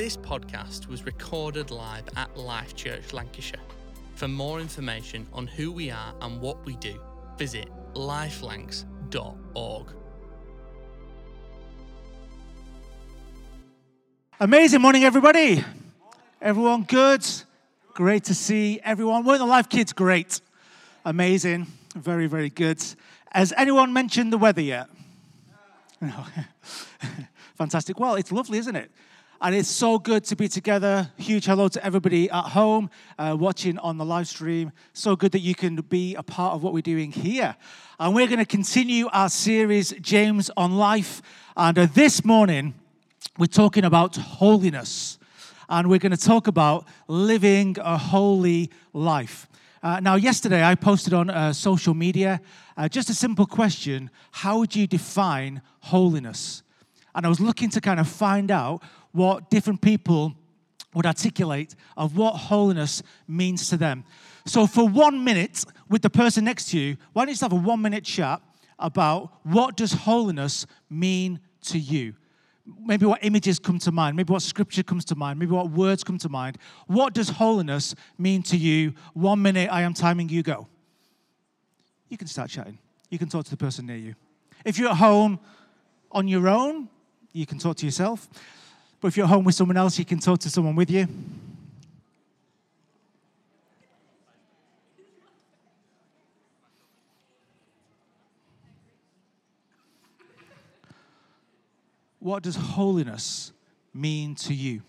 This podcast was recorded live at Life Church Lancashire. For more information on who we are and what we do, visit lifelancs.org. Amazing morning, everybody. Everyone good? Great to see everyone. Weren't the Life Kids great? Amazing. Very, very good. Has anyone mentioned the weather yet? No. Fantastic. Well, it's lovely, isn't it? And it's so good to be together. Huge hello to everybody at home uh, watching on the live stream. So good that you can be a part of what we're doing here. And we're going to continue our series, James on Life. And uh, this morning, we're talking about holiness. And we're going to talk about living a holy life. Uh, now, yesterday I posted on uh, social media uh, just a simple question How would you define holiness? And I was looking to kind of find out what different people would articulate of what holiness means to them. So, for one minute with the person next to you, why don't you have a one minute chat about what does holiness mean to you? Maybe what images come to mind, maybe what scripture comes to mind, maybe what words come to mind. What does holiness mean to you? One minute, I am timing you go. You can start chatting. You can talk to the person near you. If you're at home on your own, you can talk to yourself. But if you're home with someone else, you can talk to someone with you. What does holiness mean to you?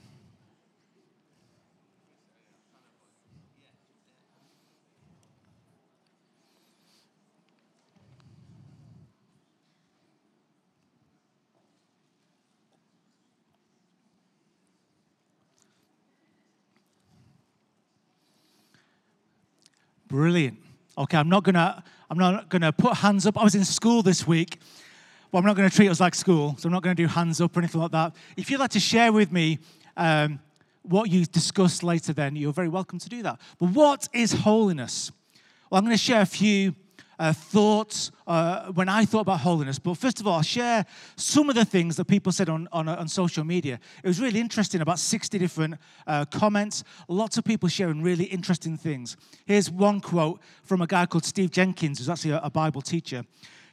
Brilliant. Okay, I'm not gonna I'm not gonna put hands up. I was in school this week, but I'm not gonna treat us like school, so I'm not gonna do hands up or anything like that. If you'd like to share with me um, what you discussed later, then you're very welcome to do that. But what is holiness? Well, I'm to share a few uh, thoughts uh, when I thought about holiness. But first of all, I'll share some of the things that people said on, on, on social media. It was really interesting, about 60 different uh, comments, lots of people sharing really interesting things. Here's one quote from a guy called Steve Jenkins, who's actually a, a Bible teacher.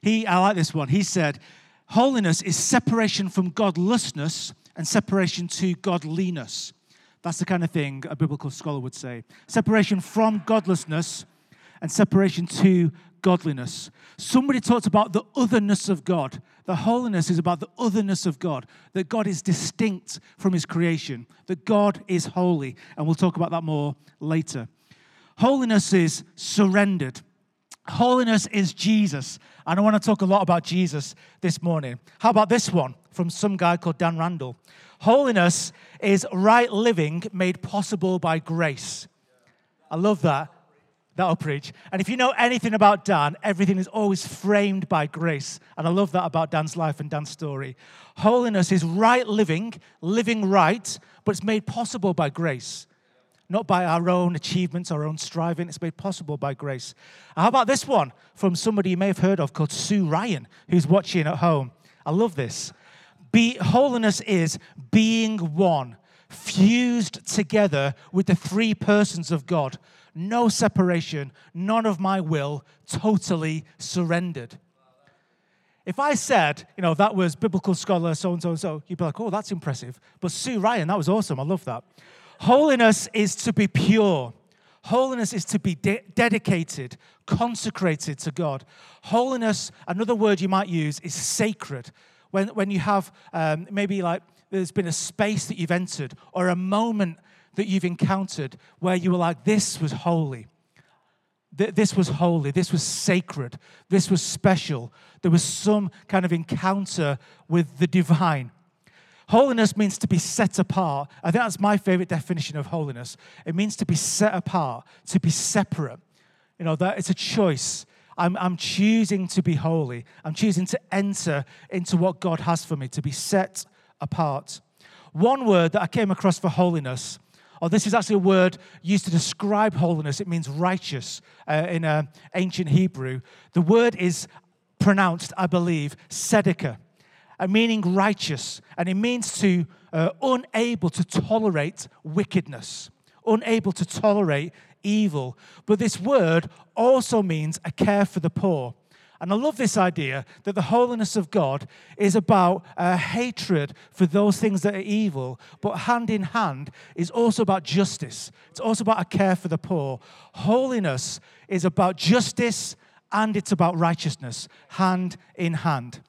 He, I like this one. He said, Holiness is separation from godlessness and separation to godliness. That's the kind of thing a biblical scholar would say. Separation from godlessness and separation to godliness. Somebody talked about the otherness of God. The holiness is about the otherness of God, that God is distinct from his creation, that God is holy. And we'll talk about that more later. Holiness is surrendered. Holiness is Jesus. And I want to talk a lot about Jesus this morning. How about this one from some guy called Dan Randall? Holiness is right living made possible by grace. I love that. That'll preach. And if you know anything about Dan, everything is always framed by grace. And I love that about Dan's life and Dan's story. Holiness is right living, living right, but it's made possible by grace. Not by our own achievements, our own striving. It's made possible by grace. How about this one from somebody you may have heard of called Sue Ryan, who's watching at home? I love this. Be, holiness is being one, fused together with the three persons of God no separation, none of my will, totally surrendered. If I said, you know, that was biblical scholar so and so and so, you'd be like, oh, that's impressive. But Sue Ryan, that was awesome. I love that. Holiness is to be pure. Holiness is to be de- dedicated, consecrated to God. Holiness, another word you might use, is sacred. When, when you have um, maybe like there's been a space that you've entered or a moment that you've encountered where you were like, this was holy. This was holy. This was sacred. This was special. There was some kind of encounter with the divine. Holiness means to be set apart. I think that's my favorite definition of holiness. It means to be set apart, to be separate. You know, that it's a choice. I'm, I'm choosing to be holy. I'm choosing to enter into what God has for me, to be set apart. One word that I came across for holiness or this is actually a word used to describe holiness. It means righteous uh, in uh, ancient Hebrew. The word is pronounced, I believe, tzedekah. uh, meaning righteous, and it means to uh, unable to tolerate wickedness, unable to tolerate evil. But this word also means a care for the poor. And I love this idea that the holiness of God is about a hatred for those things that are evil, but hand in hand is also about justice. It's also about a care for the poor. Holiness is about justice and it's about righteousness, hand in hand.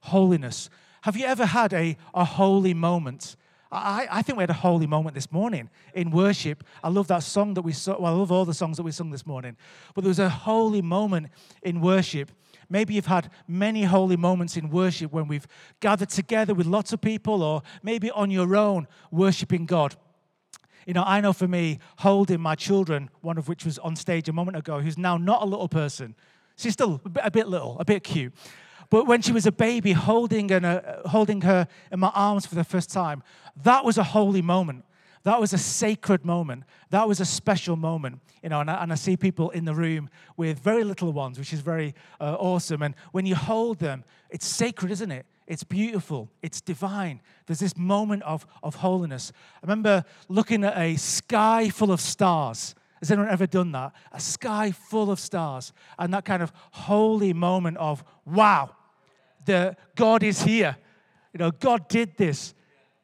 Holiness. Have you ever had a, a holy moment? I, I think we had a holy moment this morning in worship. I love that song that we saw. Well, I love all the songs that we sung this morning. But there was a holy moment in worship. Maybe you've had many holy moments in worship when we've gathered together with lots of people, or maybe on your own, worshiping God. You know, I know for me, holding my children, one of which was on stage a moment ago, who's now not a little person. She's still a bit little, a bit cute. But when she was a baby, holding, uh, holding her in my arms for the first time, that was a holy moment. That was a sacred moment. That was a special moment. You know, and I, and I see people in the room with very little ones, which is very uh, awesome. And when you hold them, it's sacred, isn't it? It's beautiful. It's divine. There's this moment of, of holiness. I remember looking at a sky full of stars. Has anyone ever done that? A sky full of stars. And that kind of holy moment of, wow, the God is here. You know, God did this.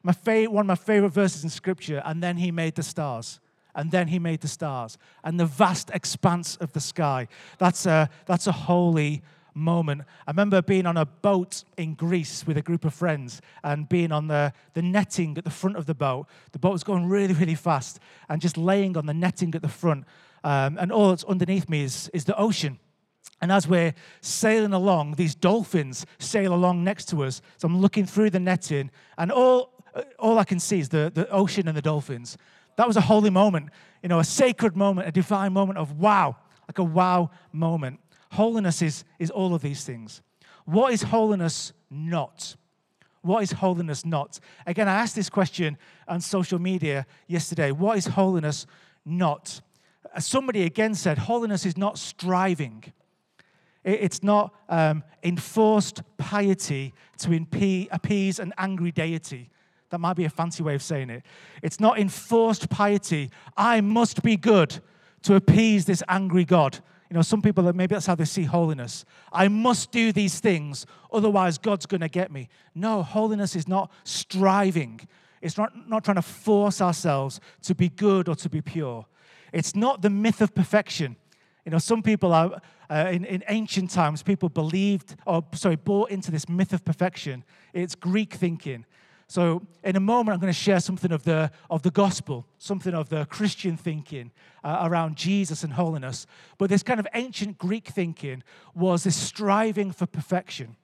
My one of my favorite verses in Scripture, and then He made the stars. And then He made the stars and the vast expanse of the sky. That's a, that's a holy moment. I remember being on a boat in Greece with a group of friends and being on the, the netting at the front of the boat. The boat was going really, really fast and just laying on the netting at the front. Um, and all that's underneath me is, is the ocean. And as we're sailing along, these dolphins sail along next to us. So I'm looking through the netting, and all, all I can see is the, the ocean and the dolphins. That was a holy moment, you know, a sacred moment, a divine moment of wow, like a wow moment. Holiness is, is all of these things. What is holiness not? What is holiness not? Again, I asked this question on social media yesterday. What is holiness not? Somebody again said, holiness is not striving. It's not um, enforced piety to appease an angry deity. That might be a fancy way of saying it. It's not enforced piety. I must be good to appease this angry God. You know, some people, that maybe that's how they see holiness. I must do these things, otherwise, God's going to get me. No, holiness is not striving, it's not, not trying to force ourselves to be good or to be pure. It's not the myth of perfection. You know, some people are, uh, in, in ancient times, people believed, or sorry, bought into this myth of perfection. It's Greek thinking. So, in a moment, I'm going to share something of the, of the gospel, something of the Christian thinking uh, around Jesus and holiness. But this kind of ancient Greek thinking was this striving for perfection,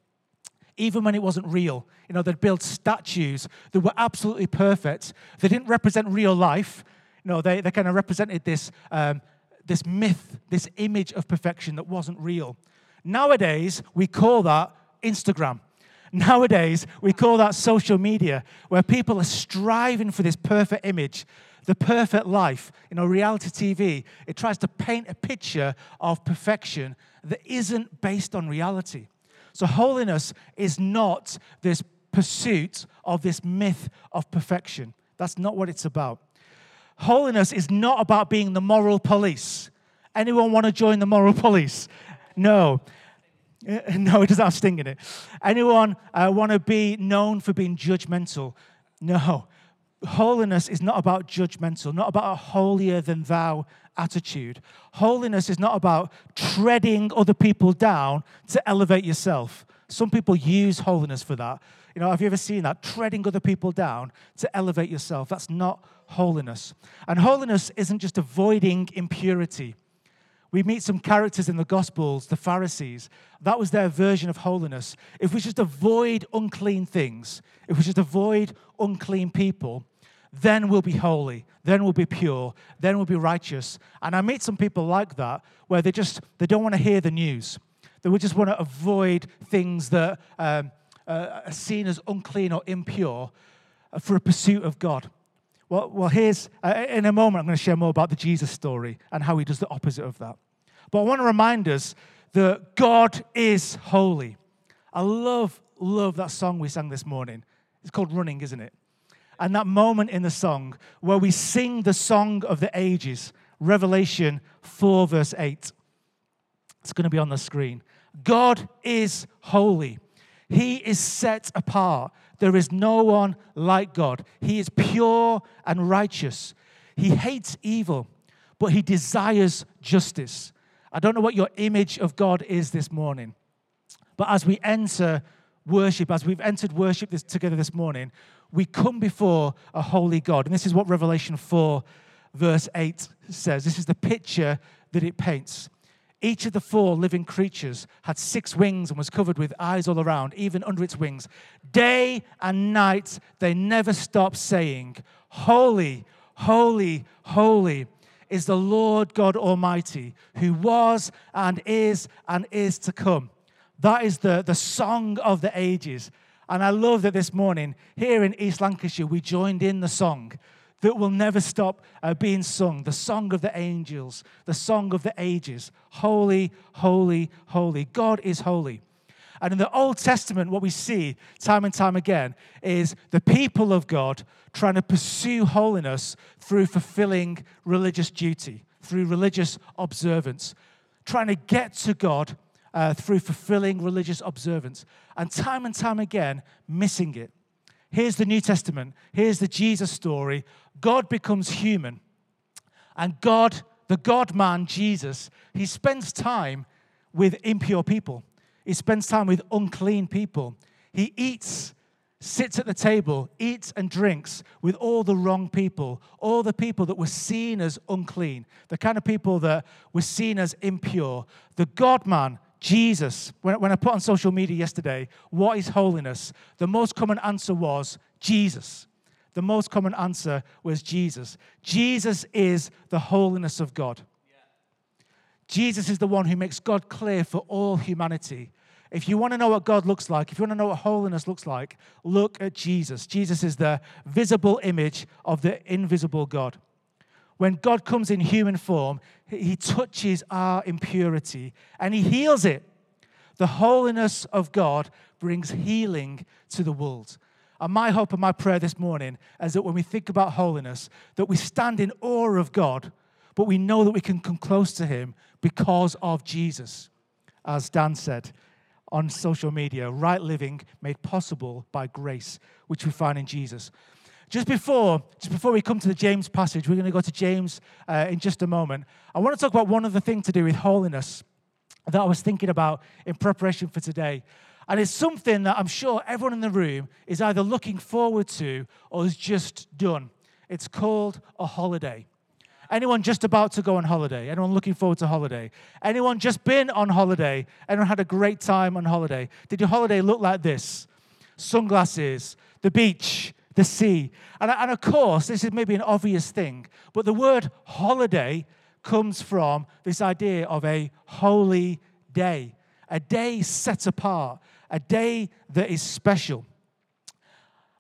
even when it wasn't real. You know, they'd build statues that were absolutely perfect. They didn't represent real life. You know, they, they kind of represented this, um, this myth, this image of perfection that wasn't real. Nowadays, we call that Instagram. Nowadays, we call that social media, where people are striving for this perfect image, the perfect life. You know, reality TV, it tries to paint a picture of perfection that isn't based on reality. So, holiness is not this pursuit of this myth of perfection. That's not what it's about. Holiness is not about being the moral police. Anyone want to join the moral police? No. No, it doesn't have sting in it. Anyone uh, want to be known for being judgmental? No. Holiness is not about judgmental, not about a holier than thou attitude. Holiness is not about treading other people down to elevate yourself. Some people use holiness for that. You know, have you ever seen that? Treading other people down to elevate yourself. That's not holiness. And holiness isn't just avoiding impurity. We meet some characters in the Gospels, the Pharisees. That was their version of holiness. If we just avoid unclean things, if we just avoid unclean people, then we'll be holy, then we'll be pure, then we'll be righteous. And I meet some people like that where they just they don't want to hear the news. They would just want to avoid things that um, uh, are seen as unclean or impure for a pursuit of God. Well, well here's, uh, in a moment, I'm going to share more about the Jesus story and how he does the opposite of that. But I want to remind us that God is holy. I love, love that song we sang this morning. It's called Running, isn't it? And that moment in the song where we sing the song of the ages, Revelation 4, verse 8. It's going to be on the screen. God is holy. He is set apart. There is no one like God. He is pure and righteous. He hates evil, but he desires justice. I don't know what your image of God is this morning, but as we enter worship, as we've entered worship this, together this morning, we come before a holy God. And this is what Revelation 4, verse 8 says. This is the picture that it paints. Each of the four living creatures had six wings and was covered with eyes all around, even under its wings. Day and night, they never stopped saying, Holy, holy, holy is the Lord God Almighty, who was and is and is to come. That is the, the song of the ages. And I love that this morning, here in East Lancashire, we joined in the song that will never stop uh, being sung the song of the angels, the song of the ages. Holy, holy, holy. God is holy. And in the Old Testament, what we see time and time again is the people of God trying to pursue holiness through fulfilling religious duty, through religious observance, trying to get to God uh, through fulfilling religious observance, and time and time again missing it. Here's the New Testament. Here's the Jesus story. God becomes human. And God, the God man, Jesus, he spends time with impure people. He spends time with unclean people. He eats, sits at the table, eats and drinks with all the wrong people, all the people that were seen as unclean, the kind of people that were seen as impure. The God man Jesus, when, when I put on social media yesterday, what is holiness? The most common answer was Jesus. The most common answer was Jesus. Jesus is the holiness of God. Jesus is the one who makes God clear for all humanity. If you want to know what God looks like, if you want to know what holiness looks like, look at Jesus. Jesus is the visible image of the invisible God. When God comes in human form, he touches our impurity and he heals it. The holiness of God brings healing to the world. And my hope and my prayer this morning is that when we think about holiness, that we stand in awe of God, but we know that we can come close to him because of Jesus. As Dan said on social media, right living made possible by grace, which we find in Jesus. Just before, just before we come to the James passage, we're going to go to James uh, in just a moment. I want to talk about one other thing to do with holiness that I was thinking about in preparation for today. And it's something that I'm sure everyone in the room is either looking forward to or has just done. It's called a holiday. Anyone just about to go on holiday? Anyone looking forward to holiday? Anyone just been on holiday? Anyone had a great time on holiday? Did your holiday look like this? Sunglasses, the beach, the sea. And, and of course, this is maybe an obvious thing, but the word holiday comes from this idea of a holy day, a day set apart, a day that is special.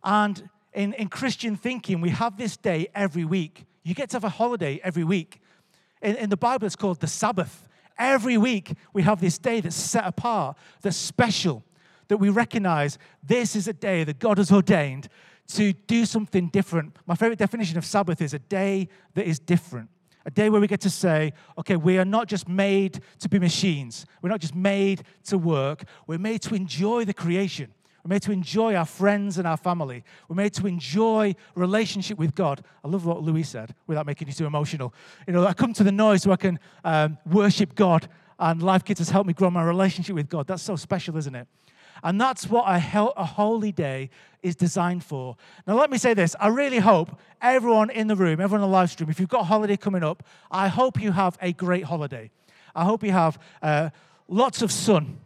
And in, in Christian thinking, we have this day every week. You get to have a holiday every week. In, in the Bible, it's called the Sabbath. Every week, we have this day that's set apart, that's special, that we recognize this is a day that God has ordained to do something different. My favorite definition of Sabbath is a day that is different. A day where we get to say, okay, we are not just made to be machines. We're not just made to work. We're made to enjoy the creation. We're made to enjoy our friends and our family. We're made to enjoy relationship with God. I love what Louis said without making you too emotional. You know, I come to the noise so I can um, worship God, and Life Kids has helped me grow my relationship with God. That's so special, isn't it? And that's what a, a holy day is designed for. Now, let me say this. I really hope everyone in the room, everyone on the live stream, if you've got a holiday coming up, I hope you have a great holiday. I hope you have uh, lots of sun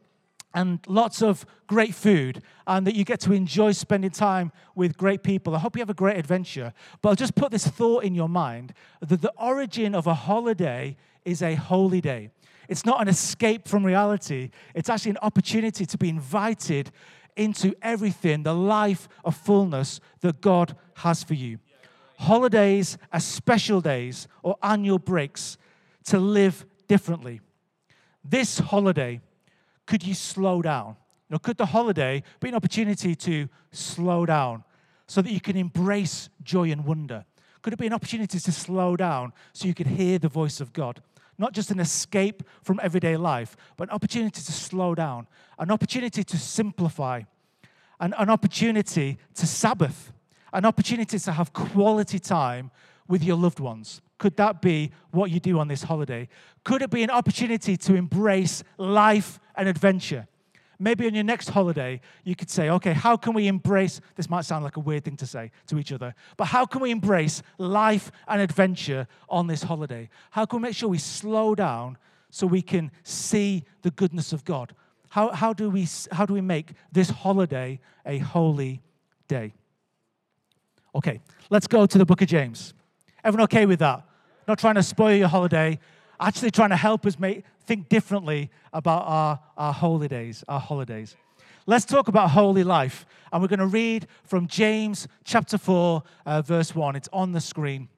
and lots of great food, and that you get to enjoy spending time with great people. I hope you have a great adventure. But I'll just put this thought in your mind that the origin of a holiday is a holy day. It's not an escape from reality, it's actually an opportunity to be invited into everything, the life of fullness that God has for you. Holidays are special days or annual breaks to live differently. This holiday, could you slow down? You know, could the holiday be an opportunity to slow down so that you can embrace joy and wonder? Could it be an opportunity to slow down so you could hear the voice of God? Not just an escape from everyday life, but an opportunity to slow down, an opportunity to simplify, an, an opportunity to Sabbath, an opportunity to have quality time with your loved ones. Could that be what you do on this holiday? Could it be an opportunity to embrace life and adventure? Maybe on your next holiday, you could say, okay, how can we embrace, this might sound like a weird thing to say to each other, but how can we embrace life and adventure on this holiday? How can we make sure we slow down so we can see the goodness of God? How, how, do, we, how do we make this holiday a holy day? Okay, let's go to the book of James. Everyone okay with that? Not trying to spoil your holiday, actually trying to help us make, think differently about our, our holidays, our holidays. Let's talk about holy life. And we're going to read from James chapter 4, uh, verse 1. It's on the screen.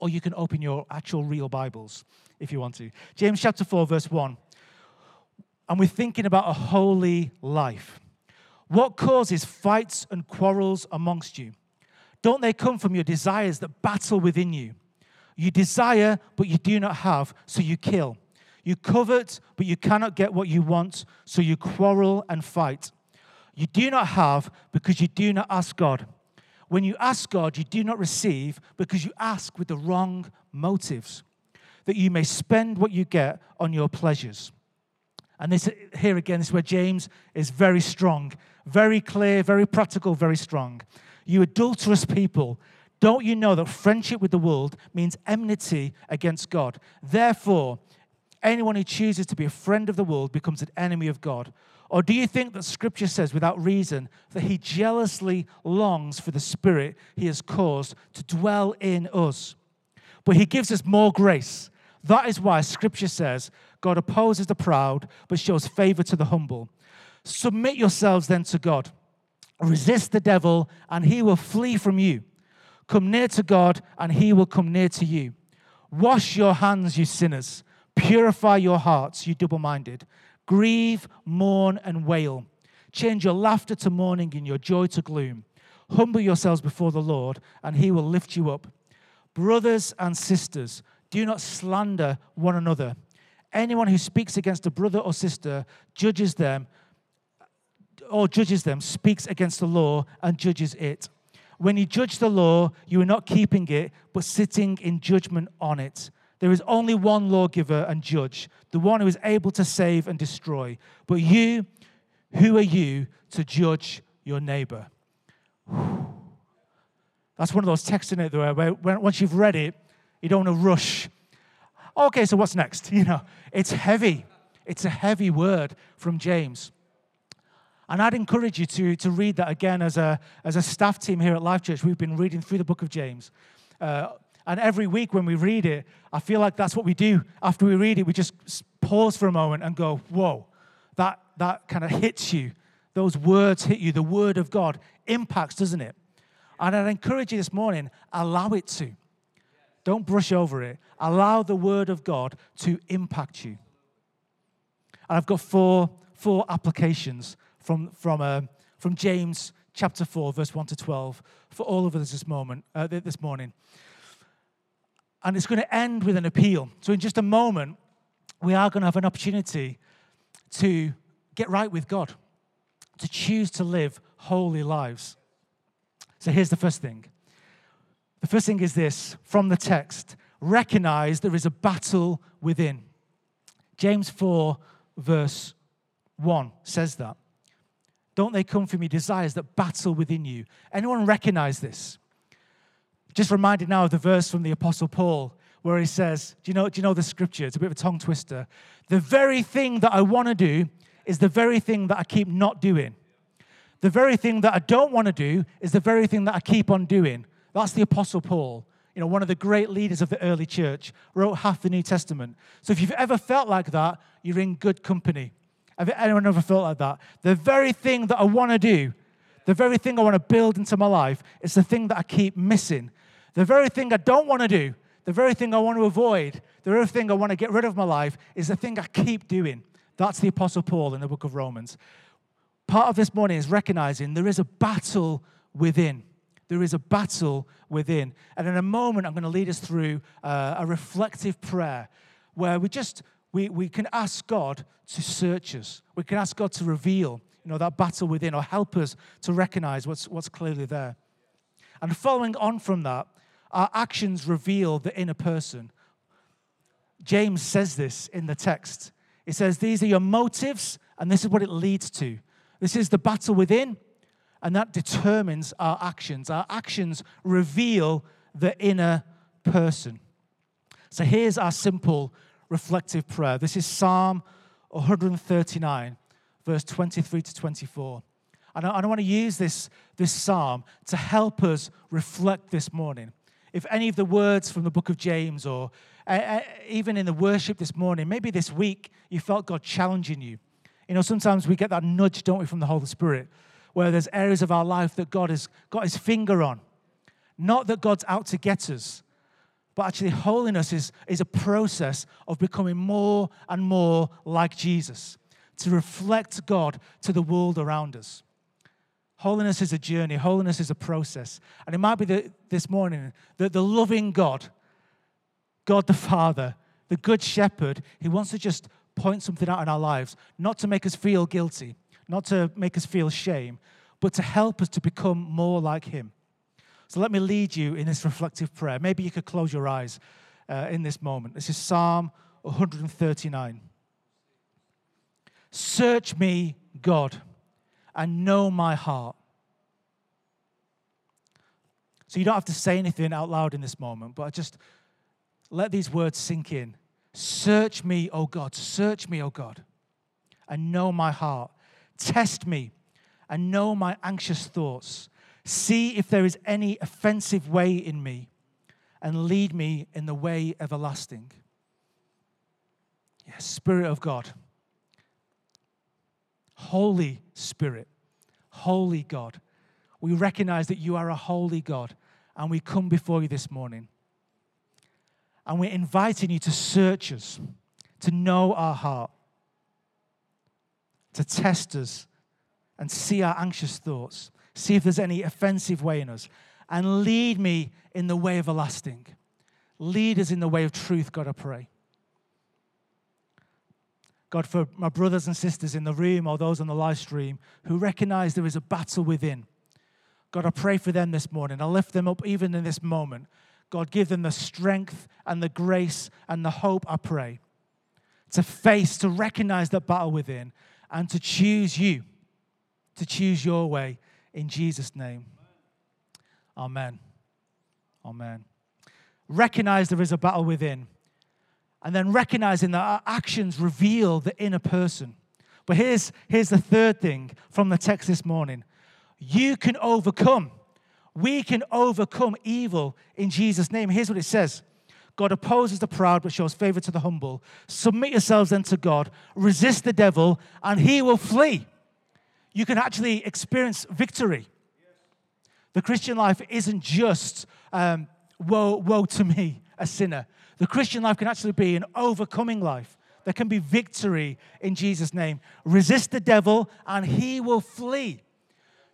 Or you can open your actual real Bibles if you want to. James chapter 4, verse 1. And we're thinking about a holy life. What causes fights and quarrels amongst you? Don't they come from your desires that battle within you? You desire, but you do not have, so you kill. You covet, but you cannot get what you want, so you quarrel and fight. You do not have because you do not ask God. When you ask God, you do not receive because you ask with the wrong motives, that you may spend what you get on your pleasures. And this here again this is where James is very strong, very clear, very practical, very strong. You adulterous people, don't you know that friendship with the world means enmity against God? Therefore, anyone who chooses to be a friend of the world becomes an enemy of God. Or do you think that Scripture says without reason that He jealously longs for the Spirit He has caused to dwell in us? But He gives us more grace. That is why Scripture says God opposes the proud but shows favor to the humble. Submit yourselves then to God. Resist the devil, and he will flee from you. Come near to God, and he will come near to you. Wash your hands, you sinners. Purify your hearts, you double minded. Grieve, mourn, and wail. Change your laughter to mourning and your joy to gloom. Humble yourselves before the Lord, and he will lift you up. Brothers and sisters, do not slander one another. Anyone who speaks against a brother or sister judges them or judges them speaks against the law and judges it. When you judge the law, you are not keeping it, but sitting in judgment on it. There is only one lawgiver and judge, the one who is able to save and destroy. But you, who are you to judge your neighbor? That's one of those texts in it where, where once you've read it, you don't want to rush. Okay, so what's next? You know, it's heavy. It's a heavy word from James. And I'd encourage you to, to read that again as a, as a staff team here at Life Church. We've been reading through the book of James. Uh, and every week when we read it, I feel like that's what we do. After we read it, we just pause for a moment and go, whoa, that, that kind of hits you. Those words hit you. The word of God impacts, doesn't it? And I'd encourage you this morning, allow it to. Don't brush over it. Allow the word of God to impact you. And I've got four, four applications from, from, uh, from James chapter 4, verse 1 to 12, for all of us this, moment, uh, this morning. And it's going to end with an appeal. So, in just a moment, we are going to have an opportunity to get right with God, to choose to live holy lives. So, here's the first thing. The first thing is this from the text recognize there is a battle within. James 4, verse 1 says that. Don't they come from your desires that battle within you? Anyone recognize this? Just reminded now of the verse from the Apostle Paul where he says, Do you know, do you know the scripture? It's a bit of a tongue twister. The very thing that I want to do is the very thing that I keep not doing. The very thing that I don't want to do is the very thing that I keep on doing. That's the Apostle Paul. You know, one of the great leaders of the early church, wrote half the New Testament. So if you've ever felt like that, you're in good company. Have anyone ever felt like that? The very thing that I want to do, the very thing I want to build into my life, is the thing that I keep missing. The very thing I don't want to do, the very thing I want to avoid, the very thing I want to get rid of my life is the thing I keep doing. That's the Apostle Paul in the book of Romans. part of this morning is recognizing there is a battle within. There is a battle within. And in a moment, I'm going to lead us through uh, a reflective prayer where we just we, we can ask God to search us. We can ask God to reveal, you know, that battle within or help us to recognize what's, what's clearly there. And following on from that, our actions reveal the inner person. James says this in the text. He says, These are your motives, and this is what it leads to. This is the battle within, and that determines our actions. Our actions reveal the inner person. So here's our simple reflective prayer. This is Psalm 139, verse 23 to 24. And I, want to use this, this psalm to help us reflect this morning. If any of the words from the book of James, or uh, even in the worship this morning, maybe this week you felt God challenging you. You know, sometimes we get that nudge, don't we, from the Holy Spirit, where there's areas of our life that God has got his finger on. Not that God's out to get us, but actually, holiness is, is a process of becoming more and more like Jesus, to reflect God to the world around us. Holiness is a journey, holiness is a process. And it might be that this morning that the loving God, God the Father, the Good Shepherd, He wants to just point something out in our lives, not to make us feel guilty, not to make us feel shame, but to help us to become more like Him. So let me lead you in this reflective prayer. Maybe you could close your eyes uh, in this moment. This is Psalm 139. Search me, God, and know my heart. So you don't have to say anything out loud in this moment, but just let these words sink in. Search me, O God, search me, O God, and know my heart. Test me and know my anxious thoughts See if there is any offensive way in me, and lead me in the way everlasting. Yes, Spirit of God, Holy Spirit, Holy God, we recognize that you are a holy God, and we come before you this morning. And we're inviting you to search us, to know our heart, to test us, and see our anxious thoughts see if there's any offensive way in us, and lead me in the way everlasting. Lead us in the way of truth, God, I pray. God, for my brothers and sisters in the room or those on the live stream who recognize there is a battle within, God, I pray for them this morning. I lift them up even in this moment. God, give them the strength and the grace and the hope, I pray, to face, to recognize that battle within, and to choose you, to choose your way in Jesus' name. Amen. Amen. Recognize there is a battle within. And then recognizing that our actions reveal the inner person. But here's, here's the third thing from the text this morning you can overcome. We can overcome evil in Jesus' name. Here's what it says God opposes the proud but shows favor to the humble. Submit yourselves then to God, resist the devil, and he will flee you can actually experience victory. The Christian life isn't just um, woe, woe to me, a sinner. The Christian life can actually be an overcoming life. There can be victory in Jesus' name. Resist the devil and he will flee.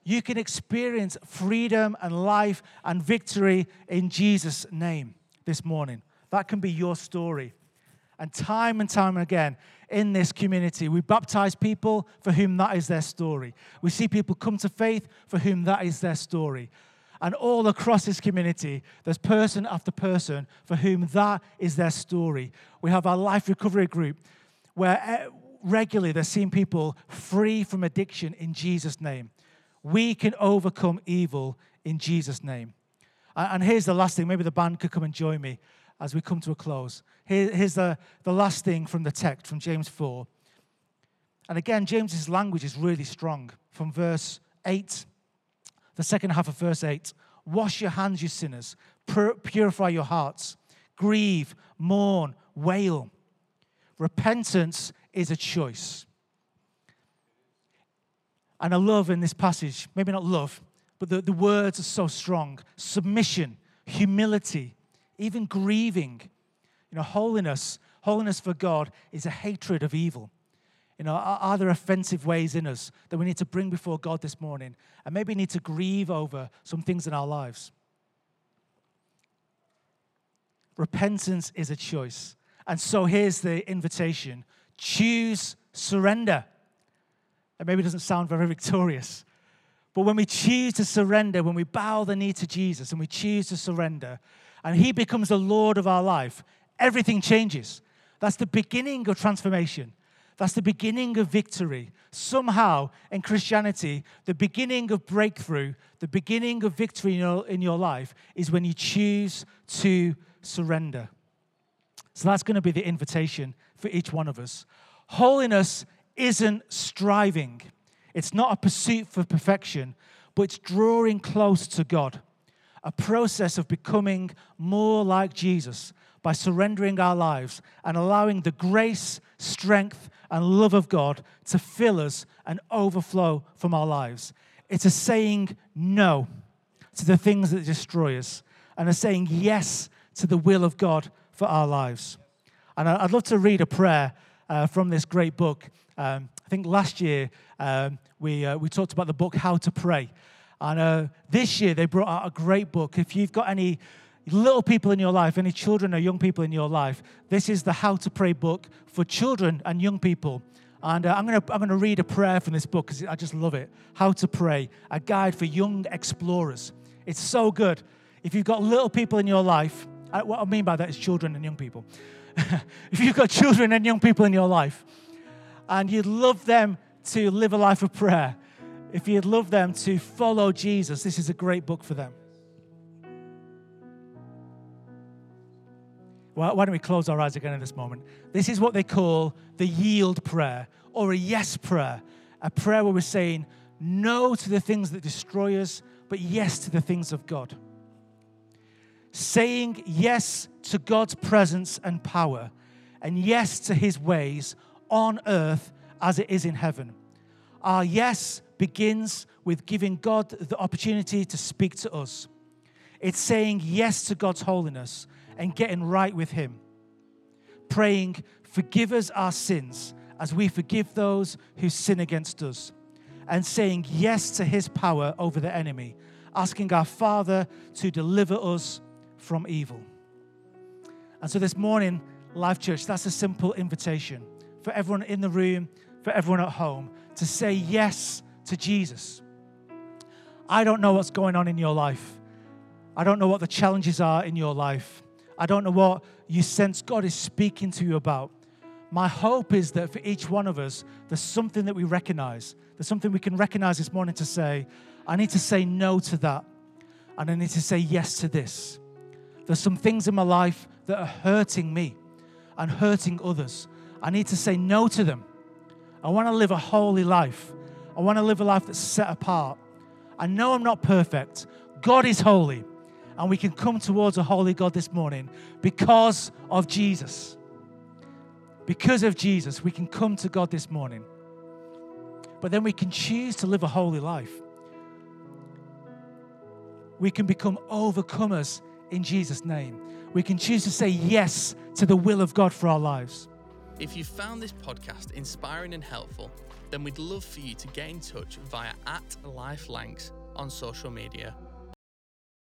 You can experience freedom and life and victory in Jesus' name this morning. That can be your story. And time and time again in this community, we baptize people for whom that is their story. We see people come to faith for whom that is their story. And all across this community, there's person after person for whom that is their story. We have our life recovery group where eh, regularly they're seeing people free from addiction in Jesus' name. We can overcome evil in Jesus' name. And here's the last thing. Maybe the band could come and join me as we come to a close. Here, here's the, the last thing from the text from James 4. And again, James's language is really strong. From verse 8, the second half of verse 8 Wash your hands, you sinners, Pur- purify your hearts, grieve, mourn, wail. Repentance is a choice. And I love in this passage, maybe not love, but the, the words are so strong submission, humility, even grieving. You know, holiness, holiness for God is a hatred of evil. You know, are, are there offensive ways in us that we need to bring before God this morning and maybe need to grieve over some things in our lives? Repentance is a choice. And so here's the invitation choose surrender. It maybe doesn't sound very victorious. But when we choose to surrender, when we bow the knee to Jesus and we choose to surrender, and He becomes the Lord of our life, everything changes. That's the beginning of transformation. That's the beginning of victory. Somehow in Christianity, the beginning of breakthrough, the beginning of victory in your, in your life is when you choose to surrender. So that's going to be the invitation for each one of us. Holiness isn't striving, it's not a pursuit for perfection, but it's drawing close to God, a process of becoming more like Jesus by surrendering our lives and allowing the grace, strength, and love of God to fill us and overflow from our lives. It's a saying no to the things that destroy us and a saying yes to the will of God for our lives. And I'd love to read a prayer uh, from this great book. Um, I think last year um, we, uh, we talked about the book How to Pray. And uh, this year they brought out a great book. If you've got any little people in your life, any children or young people in your life, this is the How to Pray book for children and young people. And uh, I'm going to I'm gonna read a prayer from this book because I just love it. How to Pray, a guide for young explorers. It's so good. If you've got little people in your life, what I mean by that is children and young people. if you've got children and young people in your life, and you'd love them to live a life of prayer, if you'd love them to follow Jesus, this is a great book for them. Why don't we close our eyes again in this moment? This is what they call the yield prayer or a yes prayer, a prayer where we're saying no to the things that destroy us, but yes to the things of God saying yes to God's presence and power, and yes to his ways on earth as it is in heaven. Our yes begins with giving God the opportunity to speak to us. It's saying yes to God's holiness and getting right with Him. Praying, forgive us our sins as we forgive those who sin against us. And saying yes to His power over the enemy, asking our Father to deliver us from evil. And so this morning, Life Church, that's a simple invitation for everyone in the room, for everyone at home, to say yes to Jesus. I don't know what's going on in your life. I don't know what the challenges are in your life. I don't know what you sense God is speaking to you about. My hope is that for each one of us, there's something that we recognize. There's something we can recognize this morning to say, I need to say no to that. And I need to say yes to this. There's some things in my life that are hurting me and hurting others. I need to say no to them. I want to live a holy life. I want to live a life that's set apart. I know I'm not perfect. God is holy. And we can come towards a holy God this morning because of Jesus. Because of Jesus, we can come to God this morning. But then we can choose to live a holy life. We can become overcomers in Jesus' name. We can choose to say yes to the will of God for our lives. If you found this podcast inspiring and helpful, then we'd love for you to get in touch via at LifeLancs on social media